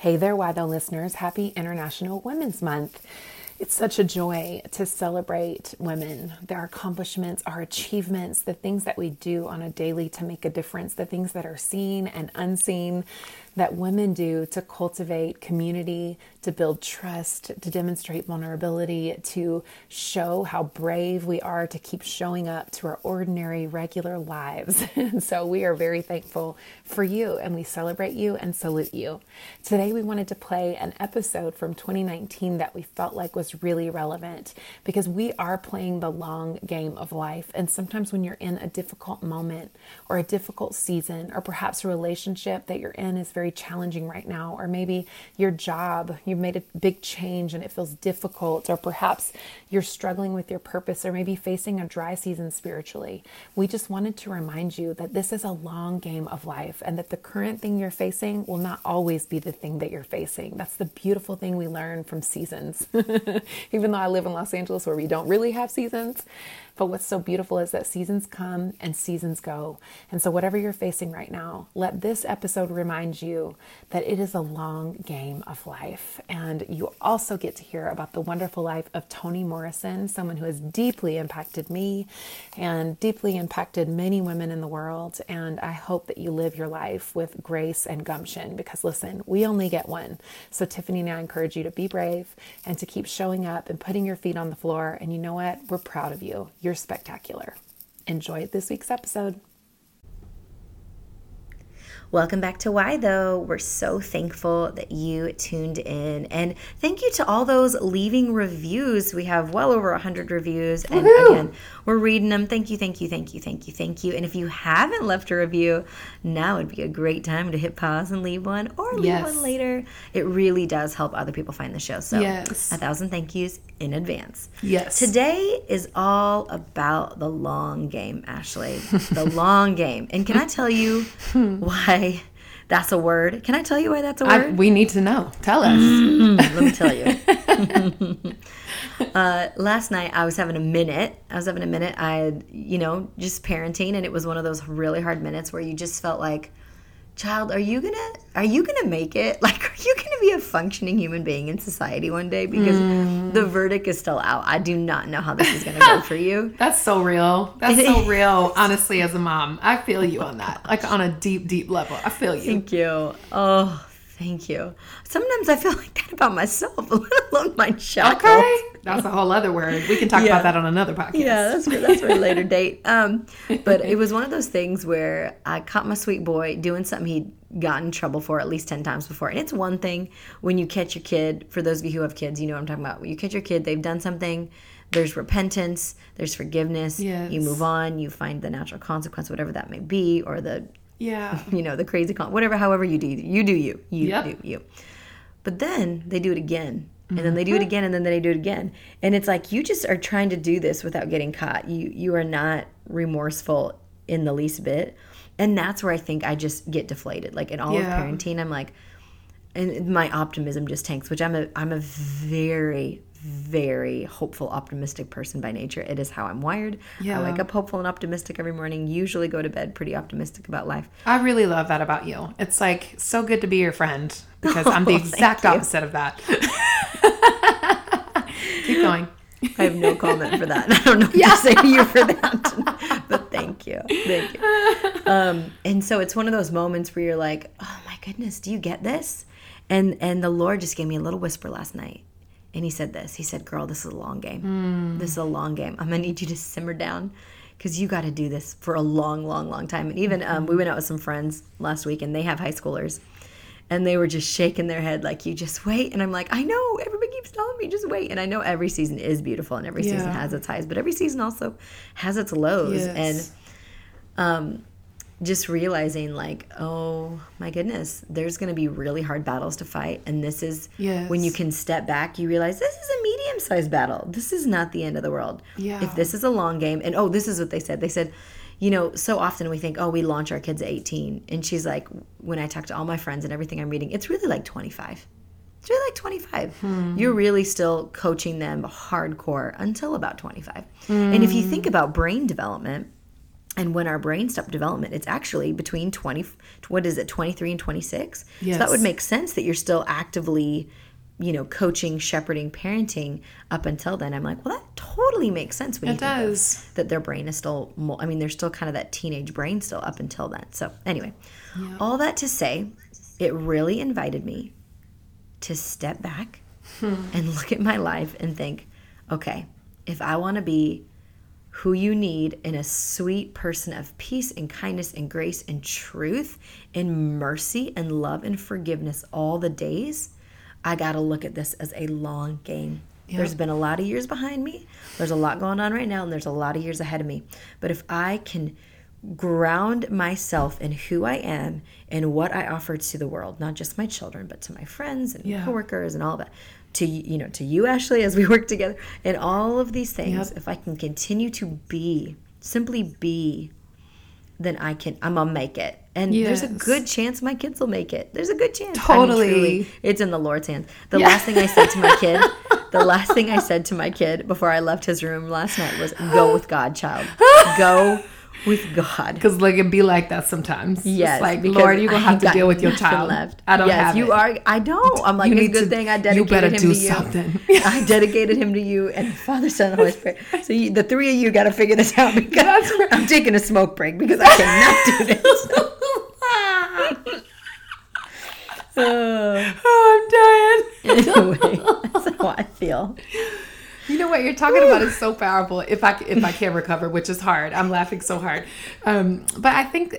Hey there, Why Though listeners. Happy International Women's Month. It's such a joy to celebrate women, their accomplishments, our achievements, the things that we do on a daily to make a difference, the things that are seen and unseen that women do to cultivate community, to build trust, to demonstrate vulnerability, to show how brave we are to keep showing up to our ordinary, regular lives. and so we are very thankful for you and we celebrate you and salute you. Today, we wanted to play an episode from 2019 that we felt like was really relevant because we are playing the long game of life. And sometimes when you're in a difficult moment or a difficult season, or perhaps a relationship that you're in is very challenging right now, or maybe your job, you've made a big change and it feels difficult, or perhaps you're struggling with your purpose, or maybe facing a dry season spiritually. We just wanted to remind you that this is a long game of life and that the current thing you're facing will not always be the thing that you're facing. That's the beautiful thing we learn from seasons. Even though I live in Los Angeles where we don't really have seasons, but what's so beautiful is that seasons come and seasons go. And so, whatever you're facing right now, let this episode remind you that it is a long game of life. And you also get to hear about the wonderful life of Toni Morrison, someone who has deeply impacted me and deeply impacted many women in the world. And I hope that you live your life with grace and gumption because, listen, we only get one. So, Tiffany and I encourage you to be brave and to keep showing up and putting your feet on the floor. And you know what? We're proud of you. You're you're spectacular. Enjoy this week's episode. Welcome back to Why Though. We're so thankful that you tuned in. And thank you to all those leaving reviews. We have well over 100 reviews. And Woo-hoo! again, we're reading them. Thank you, thank you, thank you, thank you, thank you. And if you haven't left a review, now would be a great time to hit pause and leave one or leave yes. one later. It really does help other people find the show. So, yes. a thousand thank yous in advance. Yes. Today is all about the long game, Ashley. the long game. And can I tell you why? that's a word. Can I tell you why that's a word? I, we need to know. Tell us. Mm-hmm. Let me tell you. uh, last night I was having a minute. I was having a minute. I you know, just parenting, and it was one of those really hard minutes where you just felt like child are you gonna are you gonna make it? Like are you gonna be a functioning human being in society one day? Because mm. the verdict is still out. I do not know how this is gonna go for you. That's so real. That's so real honestly as a mom. I feel you on that. Like on a deep deep level. I feel you. Thank you. Oh Thank you. Sometimes I feel like that about myself, let alone my child. Okay, that's a whole other word. We can talk yeah. about that on another podcast. Yeah, that's for, that's for a later date. Um, but it was one of those things where I caught my sweet boy doing something he'd gotten in trouble for at least ten times before. And it's one thing when you catch your kid. For those of you who have kids, you know what I'm talking about. When you catch your kid, they've done something. There's repentance. There's forgiveness. Yes. You move on. You find the natural consequence, whatever that may be, or the yeah. You know, the crazy con whatever, however you do, you do you. You yep. do you. But then they do it again. And then they do it mm-hmm. again and then they do it again. And it's like you just are trying to do this without getting caught. You you are not remorseful in the least bit. And that's where I think I just get deflated. Like in all yeah. of parenting, I'm like and my optimism just tanks, which I'm a I'm a very very hopeful, optimistic person by nature. It is how I'm wired. Yeah. I wake up hopeful and optimistic every morning, usually go to bed pretty optimistic about life. I really love that about you. It's like so good to be your friend because oh, I'm the exact opposite of that. Keep going. I have no comment for that. I don't know what yeah. to say to you for that. but thank you. Thank you. Um, and so it's one of those moments where you're like, oh my goodness, do you get this? And and the Lord just gave me a little whisper last night and he said this. He said, "Girl, this is a long game. Mm. This is a long game. I'm gonna need you to simmer down." Because you got to do this for a long, long, long time. And even um, we went out with some friends last week, and they have high schoolers, and they were just shaking their head like, "You just wait." And I'm like, "I know. Everybody keeps telling me just wait." And I know every season is beautiful, and every yeah. season has its highs, but every season also has its lows. Yes. And um, just realizing like oh my goodness there's going to be really hard battles to fight and this is yes. when you can step back you realize this is a medium sized battle this is not the end of the world yeah. if this is a long game and oh this is what they said they said you know so often we think oh we launch our kids at 18 and she's like when i talk to all my friends and everything i'm reading it's really like 25 it's really like 25 hmm. you're really still coaching them hardcore until about 25 hmm. and if you think about brain development And when our brain stop development, it's actually between 20, what is it, 23 and 26? Yes. So that would make sense that you're still actively, you know, coaching, shepherding, parenting up until then. I'm like, well, that totally makes sense. When It you think of does. That their brain is still, I mean, there's still kind of that teenage brain still up until then. So, anyway, all that to say, it really invited me to step back hmm. and look at my life and think, okay, if I want to be who you need in a sweet person of peace and kindness and grace and truth and mercy and love and forgiveness all the days, I got to look at this as a long game. There's been a lot of years behind me. There's a lot going on right now, and there's a lot of years ahead of me. But if I can ground myself in who I am and what I offer to the world, not just my children, but to my friends and Yeah. coworkers and all of that. To you know, to you, Ashley, as we work together, and all of these things. Yep. If I can continue to be, simply be, then I can. I'm gonna make it, and there's a good chance my kids will make it. There's a good chance. I mean, Totally. truly, it's in the Lord's hands. The Yeah. last thing I said to my kid, the last thing I said to my kid before I left his room last night was, "Go with God, child. Go with God." Because like it be like that sometimes. Yes, It's like Lord, you're gonna have to deal with your child. Left. I don't yes, have you it. are. I don't. I'm like, You it's a good to- thing I you dedicated better him do to you. something. I dedicated him to you and Father, Son, and Holy Spirit. So you, the three of you got to figure this out because right. I'm taking a smoke break because I cannot do this. Uh, oh, I'm dying. anyway, that's how I feel. You know what you're talking about is so powerful. If I if I can recover, which is hard, I'm laughing so hard. Um, but I think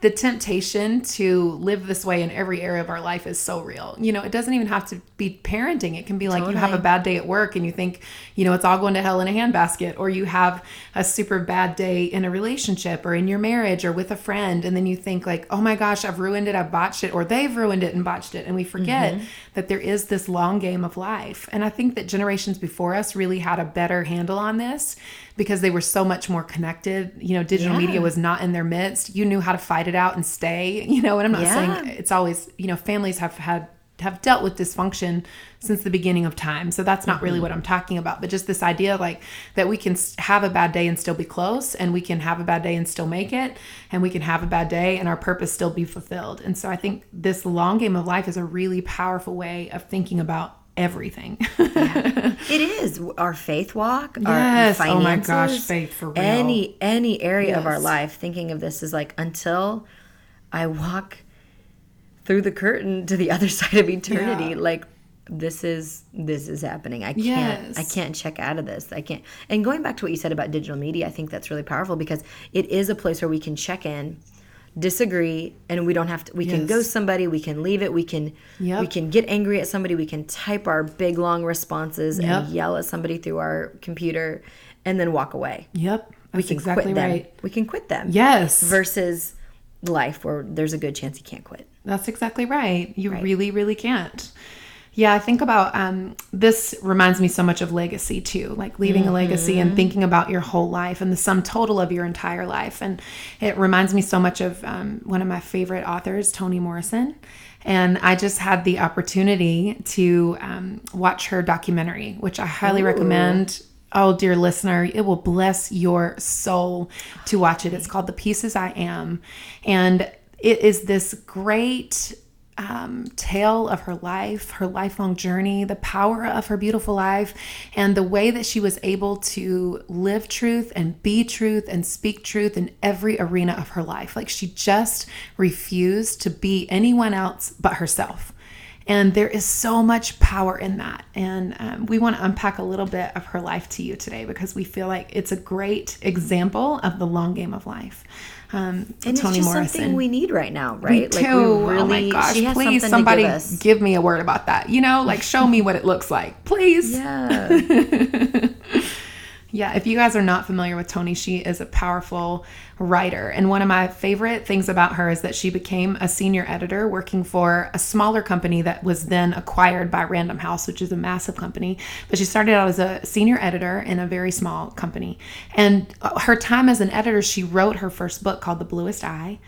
the temptation to live this way in every area of our life is so real. You know, it doesn't even have to be parenting. It can be like you have a bad day at work and you think, you know, it's all going to hell in a handbasket, or you have a super bad day in a relationship or in your marriage or with a friend, and then you think like, oh my gosh, I've ruined it, I've botched it, or they've ruined it and botched it, and we forget mm-hmm. that there is this long game of life. And I think that generations before us really had a better handle on this because they were so much more connected. You know, digital Yeah. media was not in their midst. You knew how to fight it out and stay, you know, and I'm not Yeah. saying it's always, you know, families have had have dealt with dysfunction since the beginning of time. So that's not really mm-hmm. what I'm talking about, but just this idea like that we can have a bad day and still be close and we can have a bad day and still make it and we can have a bad day and our purpose still be fulfilled. And so I think this long game of life is a really powerful way of thinking about everything. It is our faith walk. Yes. Our Oh my gosh, faith for real. Any any area of our life, thinking of this is like until I walk through the curtain to the other side of eternity, Yeah. like this is this is happening. I can't Yes. I can't check out of this. I can't. And going back to what you said about digital media, I think that's really powerful because it is a place where we can check in disagree and we don't have to we can go somebody we can leave it we can Yep. we can get angry at somebody we can type our big long responses Yep. and yell at somebody through our computer and then walk away yep. we can exactly quit them right. we can quit them Yes. versus life where there's a good chance you can't quit That's exactly right. You really, really can't. Yeah, I think about um, this reminds me so much of legacy too, like leaving a legacy and thinking about your whole life and the sum total of your entire life. And it reminds me so much of um, one of my favorite authors, Toni Morrison. And I just had the opportunity to um, watch her documentary, which I highly recommend. Oh, dear listener, it will bless your soul to watch it. It's called The Pieces I Am. And it is this great um, tale of her life, her lifelong journey, the power of her beautiful life, and the way that she was able to live truth and be truth and speak truth in every arena of her life. Like she just refused to be anyone else but herself. And there is so much power in that. And um, we want to unpack a little bit of her life to you today because we feel like it's a great example of the long game of life. Um, and Toni it's just Morrison. something we need right now We right do. like we oh my gosh! Please, somebody give give me a word about that. You know, like show me what it looks like, please. yeah Yeah, if you guys are not familiar with Toni, she is a powerful writer. And one of my favorite things about her is that she became a senior editor working for a smaller company that was then acquired by Random House, which is a massive company. But she started out as a senior editor in a very small company. And uh, her time as an editor, she wrote her first book called The Bluest Eye.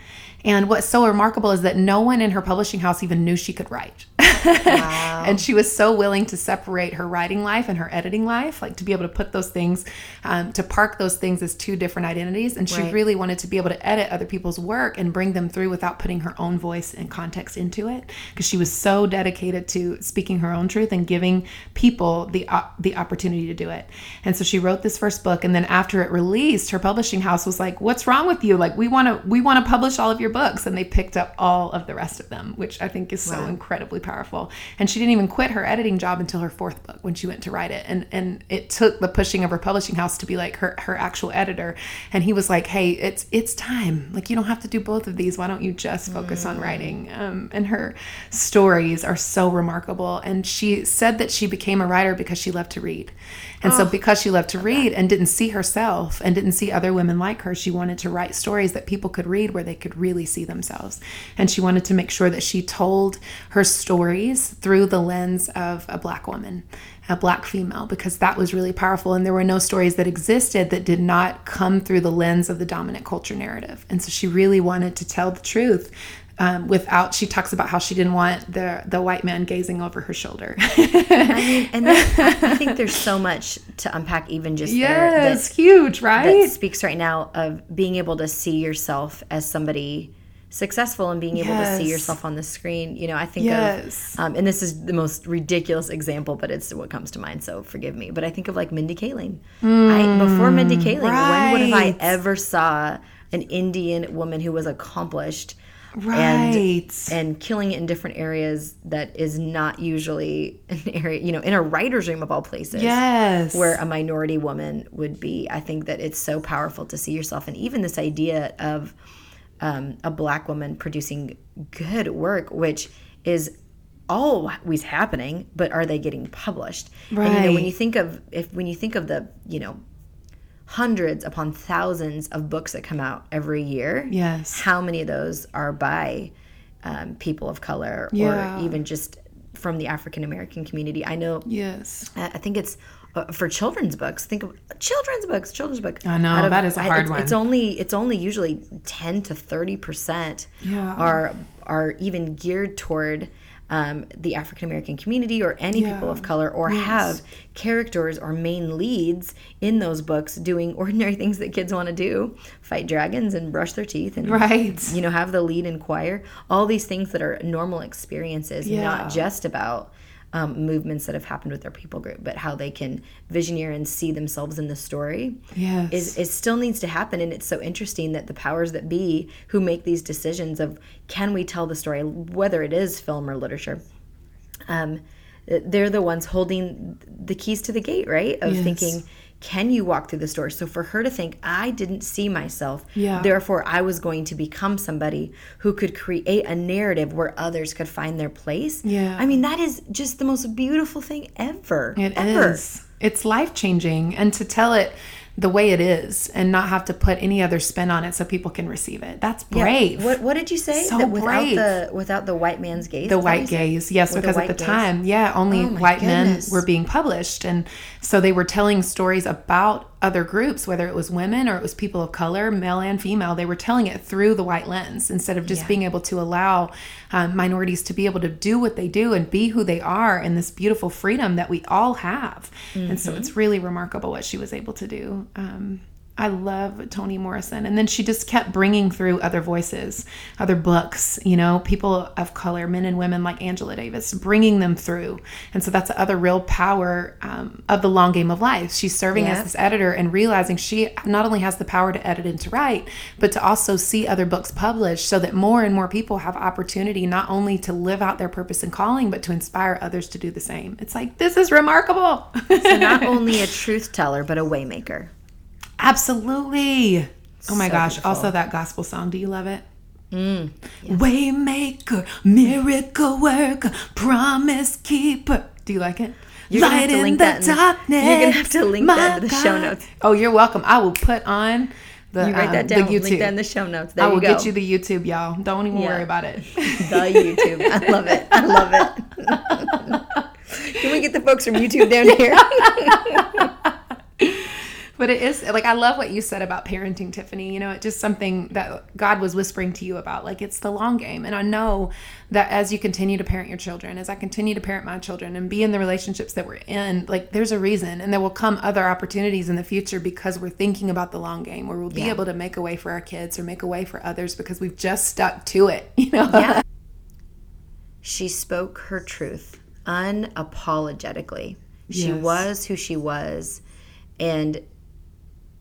And what's so remarkable is that no one in her publishing house even knew she could write. Wow. and she was so willing to separate her writing life and her editing life, like to be able to put those things, um, to park those things as two different identities. And she right. really wanted to be able to edit other people's work and bring them through without putting her own voice and context into it, because she was so dedicated to speaking her own truth and giving people the uh, the opportunity to do it. And so she wrote this first book, and then after it released, her publishing house was like, "What's wrong with you? Like, we want to we want to publish all of your books," and they picked up all of the rest of them, which I think is so wow. incredibly powerful. And she didn't even quit her editing job until her fourth book when she went to write it. And and it took the pushing of her publishing house to be like her her actual editor. And he was like, "Hey, it's it's time. Like you don't have to do both of these. Why don't you just focus mm. on writing?" Um, and her stories are so remarkable. And she said that she became a writer because she loved to read. And oh, so because she loved to read and didn't see herself and didn't see other women like her, she wanted to write stories that people could read where they could really see themselves. And she wanted to make sure that she told her stories through the lens of a black woman, a black female, because that was really powerful. And there were no stories that existed that did not come through the lens of the dominant culture narrative. And so she really wanted to tell the truth um, without she talks about how she didn't want the the white man gazing over her shoulder. I mean, and I think there's so much to unpack, even just yeah, it's huge, right? That speaks right now of being able to see yourself as somebody successful and being able yes. to see yourself on the screen. You know, I think yes. of, um, and this is the most ridiculous example, but it's what comes to mind. So forgive me. But I think of like Mindy Kaling. Mm, I, before Mindy Kaling, right. when would have I ever saw an Indian woman who was accomplished? right and, and killing it in different areas that is not usually an area you know in a writer's room of all places yes where a minority woman would be i think that it's so powerful to see yourself and even this idea of um, a black woman producing good work which is always happening but are they getting published right and you know when you think of if when you think of the you know hundreds upon thousands of books that come out every year. Yes. How many of those are by um, people of color yeah. or even just from the African American community? I know. Yes. I think it's for children's books. Think of children's books. Children's books. I know of, that is a hard it's, one. It's only it's only usually ten to thirty percent. Yeah. Are are even geared toward um, the African American community or any yeah. people of color, or yes. have characters or main leads in those books doing ordinary things that kids want to do fight dragons and brush their teeth and right you know have the lead in choir all these things that are normal experiences yeah. not just about um, movements that have happened with their people group, but how they can visioneer and see themselves in the story yes. is, is still needs to happen. And it's so interesting that the powers that be who make these decisions of can we tell the story, whether it is film or literature, um, they're the ones holding the keys to the gate, right? Of yes. thinking can you walk through the door? So for her to think, I didn't see myself, yeah. therefore I was going to become somebody who could create a narrative where others could find their place. Yeah. I mean, that is just the most beautiful thing ever. It ever. is. It's life changing. And to tell it the way it is and not have to put any other spin on it so people can receive it. That's brave. Yeah. What What did you say? So that without brave. the without the white man's gaze. The white gaze, yes, With because the at the gaze? time, yeah, only oh white goodness. men were being published, and so they were telling stories about other groups, whether it was women or it was people of color, male and female, they were telling it through the white lens instead of just yeah. being able to allow um, minorities to be able to do what they do and be who they are and this beautiful freedom that we all have. Mm-hmm. And so mm-hmm. it's really remarkable what she was able to do. Um, I love Toni Morrison. And then she just kept bringing through other voices, other books, you know, people of color, men and women like Angela Davis, bringing them through. And so that's the other real power um, of the long game of life. She's serving yeah. as this editor and realizing she not only has the power to edit and to write, but to also see other books published so that more and more people have opportunity not only to live out their purpose and calling, but to inspire others to do the same. It's like, this is remarkable. so not only a truth teller, but a waymaker. Absolutely. Oh my so gosh. Beautiful. Also, that gospel song. Do you love it? Mm, yes. Waymaker, miracle worker, promise keeper. Do you like it? You're Light gonna have to link that in the, You're gonna have to link that in the show notes. Oh, you're welcome. I will put on the, you write that um, down. The YouTube. Link that in the show notes. There I will get you the YouTube, y'all. Don't even yeah. worry about it. the YouTube. I love it. I love it. Can we get the folks from YouTube down here? but it is like I love what you said about parenting, Tiffany. You know, it's just something that God was whispering to you about. Like it's the long game, and I know that as you continue to parent your children, as I continue to parent my children, and be in the relationships that we're in, like there's a reason, and there will come other opportunities in the future because we're thinking about the long game, where we'll be yeah. able to make a way for our kids or make a way for others because we've just stuck to it. You know. Yeah. she spoke her truth unapologetically. Yes. She was who she was and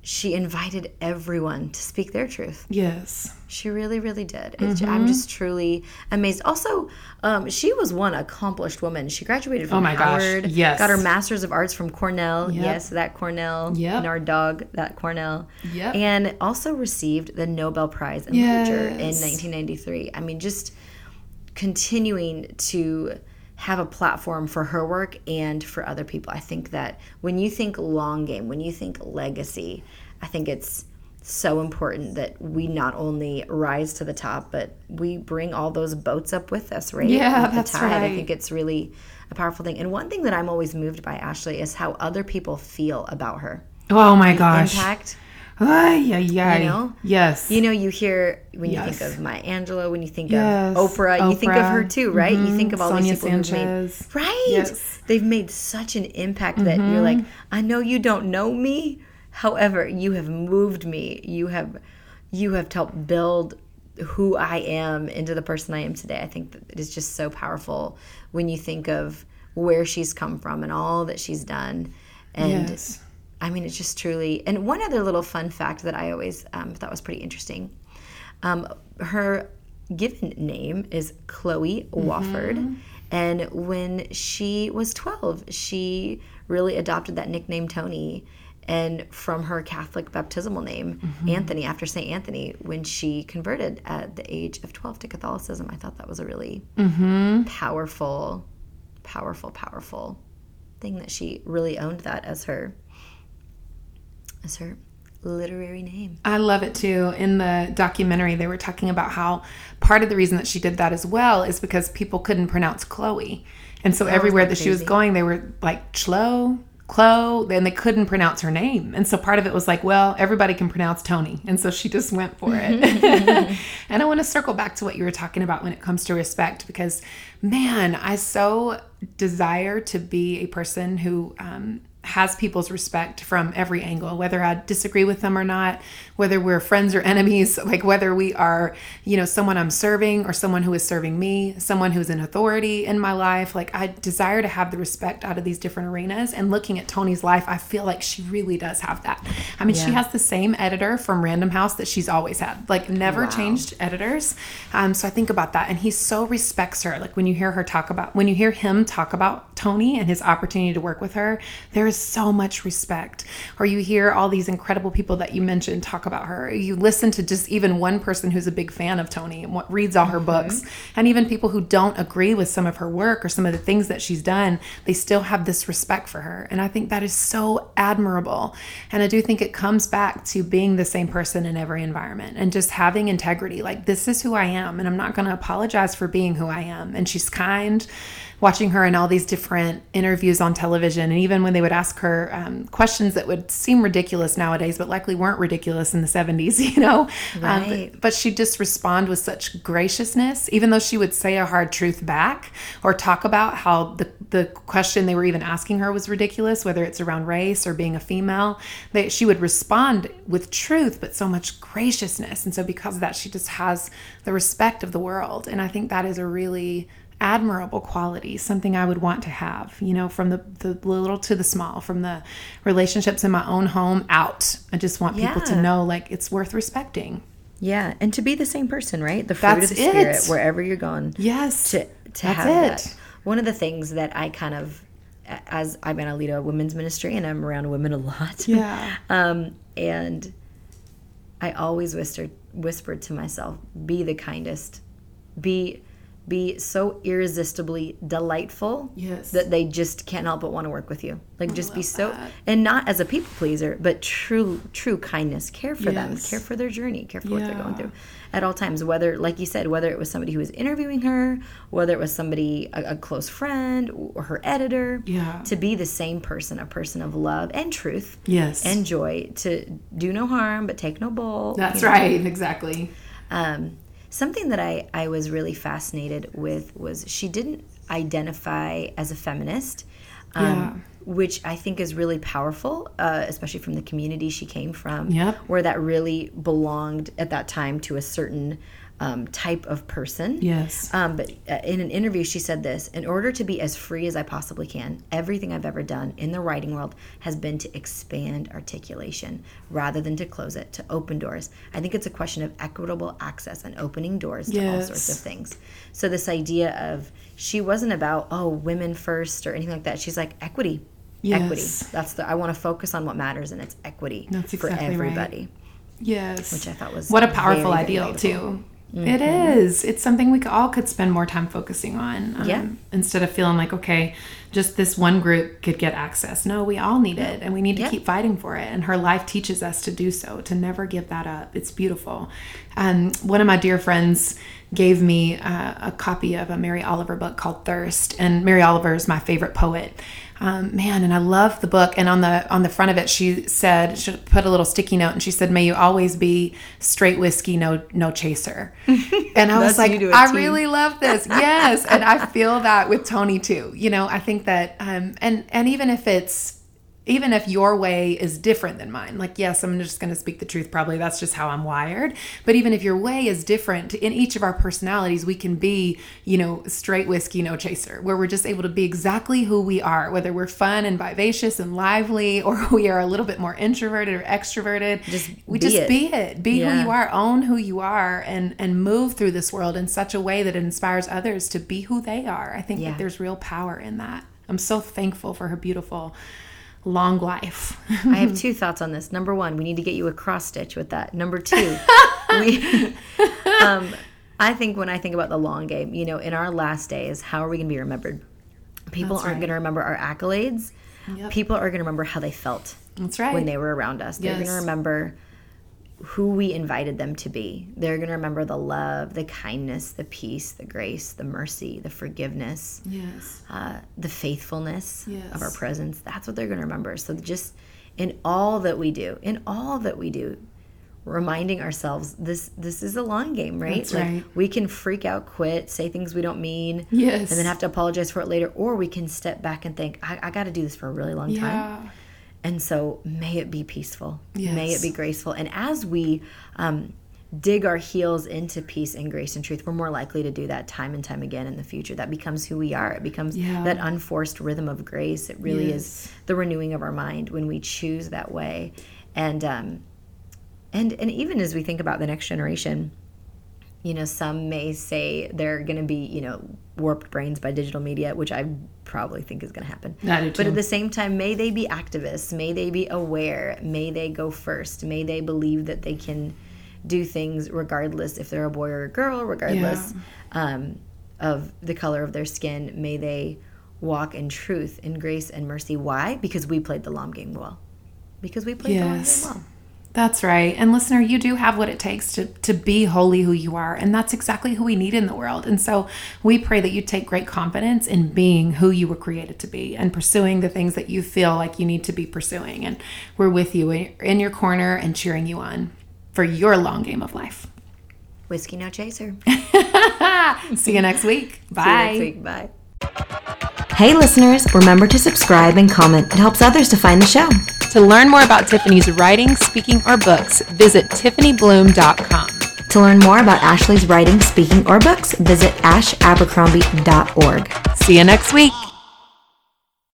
she invited everyone to speak their truth. Yes. She really, really did. Mm-hmm. I'm just truly amazed. Also, um, she was one accomplished woman. She graduated from oh my Howard. Gosh. Yes. Got her Master's of Arts from Cornell. Yep. Yes, that Cornell. Yeah. And our dog, that Cornell. Yeah. And also received the Nobel Prize in yes. Literature in 1993. I mean, just continuing to have a platform for her work and for other people. I think that when you think long game, when you think legacy, I think it's so important that we not only rise to the top, but we bring all those boats up with us, right? Yeah, that's tide. right. I think it's really a powerful thing. And one thing that I'm always moved by, Ashley, is how other people feel about her. Oh my the gosh. Impact Ay, ay, ay. You know? Yes. You know, you hear when you yes. think of Maya Angelou, when you think yes. of Oprah, Oprah, you think of her too, right? Mm-hmm. You think of all Sonia these people Sanchez. who've made right. Yes. They've made such an impact mm-hmm. that you're like, I know you don't know me, however, you have moved me. You have you have helped build who I am into the person I am today. I think that it is just so powerful when you think of where she's come from and all that she's done. And yes I mean, it's just truly. And one other little fun fact that I always um, thought was pretty interesting um, her given name is Chloe Wofford. Mm-hmm. And when she was 12, she really adopted that nickname Toni and from her Catholic baptismal name, mm-hmm. Anthony, after St. Anthony, when she converted at the age of 12 to Catholicism. I thought that was a really mm-hmm. powerful, powerful, powerful thing that she really owned that as her as her literary name. I love it too. In the documentary, they were talking about how part of the reason that she did that as well is because people couldn't pronounce Chloe. And so that everywhere that she was going, they were like, Chloe, Chloe, and they couldn't pronounce her name. And so part of it was like, well, everybody can pronounce Toni. And so she just went for it. and I want to circle back to what you were talking about when it comes to respect, because man, I so desire to be a person who, um, has people's respect from every angle, whether I disagree with them or not, whether we're friends or enemies, like whether we are, you know, someone I'm serving or someone who is serving me, someone who's in authority in my life. Like I desire to have the respect out of these different arenas. And looking at Toni's life, I feel like she really does have that. I mean, yeah. she has the same editor from Random House that she's always had, like never wow. changed editors. Um, so I think about that. And he so respects her. Like when you hear her talk about, when you hear him talk about Toni and his opportunity to work with her, there is so much respect. Or you hear all these incredible people that you mentioned talk about her. You listen to just even one person who's a big fan of Toni and what reads all her mm-hmm. books, and even people who don't agree with some of her work or some of the things that she's done, they still have this respect for her. And I think that is so admirable. And I do think it comes back to being the same person in every environment and just having integrity. Like, this is who I am, and I'm not going to apologize for being who I am. And she's kind watching her in all these different interviews on television. And even when they would ask her um, questions that would seem ridiculous nowadays, but likely weren't ridiculous in the 70s, you know? Right. Um, but, but she'd just respond with such graciousness, even though she would say a hard truth back or talk about how the, the question they were even asking her was ridiculous, whether it's around race or being a female. They, she would respond with truth, but so much graciousness. And so, because of that, she just has the respect of the world. And I think that is a really admirable quality, something I would want to have, you know, from the, the little to the small, from the relationships in my own home out. I just want people yeah. to know like it's worth respecting. Yeah, and to be the same person, right? The fruit That's of the spirit it. wherever you're going. Yes. To to That's have it. that. One of the things that I kind of as I'm gonna lead a women's ministry and I'm around women a lot. Yeah. um, and I always whispered whispered to myself, be the kindest. Be be so irresistibly delightful Yes. that they just can't help but want to work with you. Like just be so and not as a people pleaser, but true true kindness. Care for them, care for their journey, care for what they're going through at all times. Whether, like you said, whether it was somebody who was interviewing her, whether it was somebody a, a close friend or her editor, Yeah. to be the same person, a person of love and truth, Yes. and joy, to do no harm but take no bull. That's you know. right. Exactly. Um, something that I, I was really fascinated with was she didn't identify as a feminist, um, Yeah. which I think is really powerful, uh, especially from the community she came from, Yep. where that really belonged at that time to a certain um, type of person. Yes. Um, but uh, in an interview, she said this In order to be as free as I possibly can, everything I've ever done in the writing world has been to expand articulation rather than to close it, to open doors. I think it's a question of equitable access and opening doors to all sorts of things. So, this idea of she wasn't about, oh, women first or anything like that. She's like, equity. Equity. That's the, I want to focus on what matters, and it's equity That's for exactly right. everybody. Yes. Which I thought was what a powerful very, very ideal beautiful. too. It is. It's something we all could spend more time focusing on. um, Yeah. Instead of feeling like, okay, just this one group could get access. No, we all need it and we need to Yeah. keep fighting for it. And her life teaches us to do so, to never give that up. It's beautiful. Um, one of my dear friends gave me uh, a copy of a Mary Oliver book called Thirst. And Mary Oliver is my favorite poet. Um, man, and I love the book. And on the on the front of it, she said she put a little sticky note, and she said, "May you always be straight whiskey, no no chaser." And I was like, i a I T. really love this. Yes, and I feel that with Toni too. You know, I think that, um, and and even if it's even if your way is different than mine, like, yes, I'm just going to speak the truth. Probably that's just how I'm wired. But even if your way is different in each of our personalities, we can be, you know, straight whiskey, no chaser, where we're just able to be exactly who we are, whether we're fun and vivacious and lively, or we are a little bit more introverted or extroverted. Just we be just it. be it. Be who you are. Own who you are, and and move through this world in such a way that it inspires others to be who they are. I think Yeah. that there's real power in that. I'm so thankful for her beautiful long life. I have two thoughts on this. Number one, we need to get you a cross stitch with that. Number two, we, um, I think when I think about the long game, you know, in our last days, how are we going to be remembered? People That's aren't right. going to remember our accolades. Yep. People are going to remember how they felt That's right. when they were around us. They're going to remember who we invited them to be. They're going to remember the love, the kindness, the peace, the grace, the mercy, the forgiveness yes. uh, the faithfulness of our presence. That's what they're going to remember. So just in all that we do, in all that we do, reminding ourselves this this is a long game, right? That's like right. we can freak out, quit, say things we don't mean, Yes. and then have to apologize for it later, or we can step back and think, I, I got to do this for a really long time. And so may it be peaceful. May it be graceful. And as we um, dig our heels into peace and grace and truth, we're more likely to do that time and time again in the future. That becomes who we are. It becomes Yeah. that unforced rhythm of grace. It really Yes. is the renewing of our mind when we choose that way. And um, and and even as we think about the next generation, you know, some may say they're going to be, you know, warped brains by digital media, which I probably think is going to happen. But at the same time, may they be activists, may they be aware, may they go first, may they believe that they can do things regardless if they're a boy or a girl, regardless um, of the color of their skin. May they walk in truth, in grace, and mercy. Why? Because we played the long game well. Because we played Yes. the long game well. That's right. And listener, you do have what it takes to, to be wholly who you are. And that's exactly who we need in the world. And so we pray that you take great confidence in being who you were created to be and pursuing the things that you feel like you need to be pursuing. And we're with you in in your corner and cheering you on for your long game of life. Whiskey no chaser. See you next week. Bye. See you next week. Bye. Hey listeners, remember to subscribe and comment. It helps others to find the show. To learn more about Tiffany's writing, speaking, or books, visit TiffanyBluhm.com. To learn more about Ashley's writing, speaking, or books, visit ashabercrombie.org. See you next week.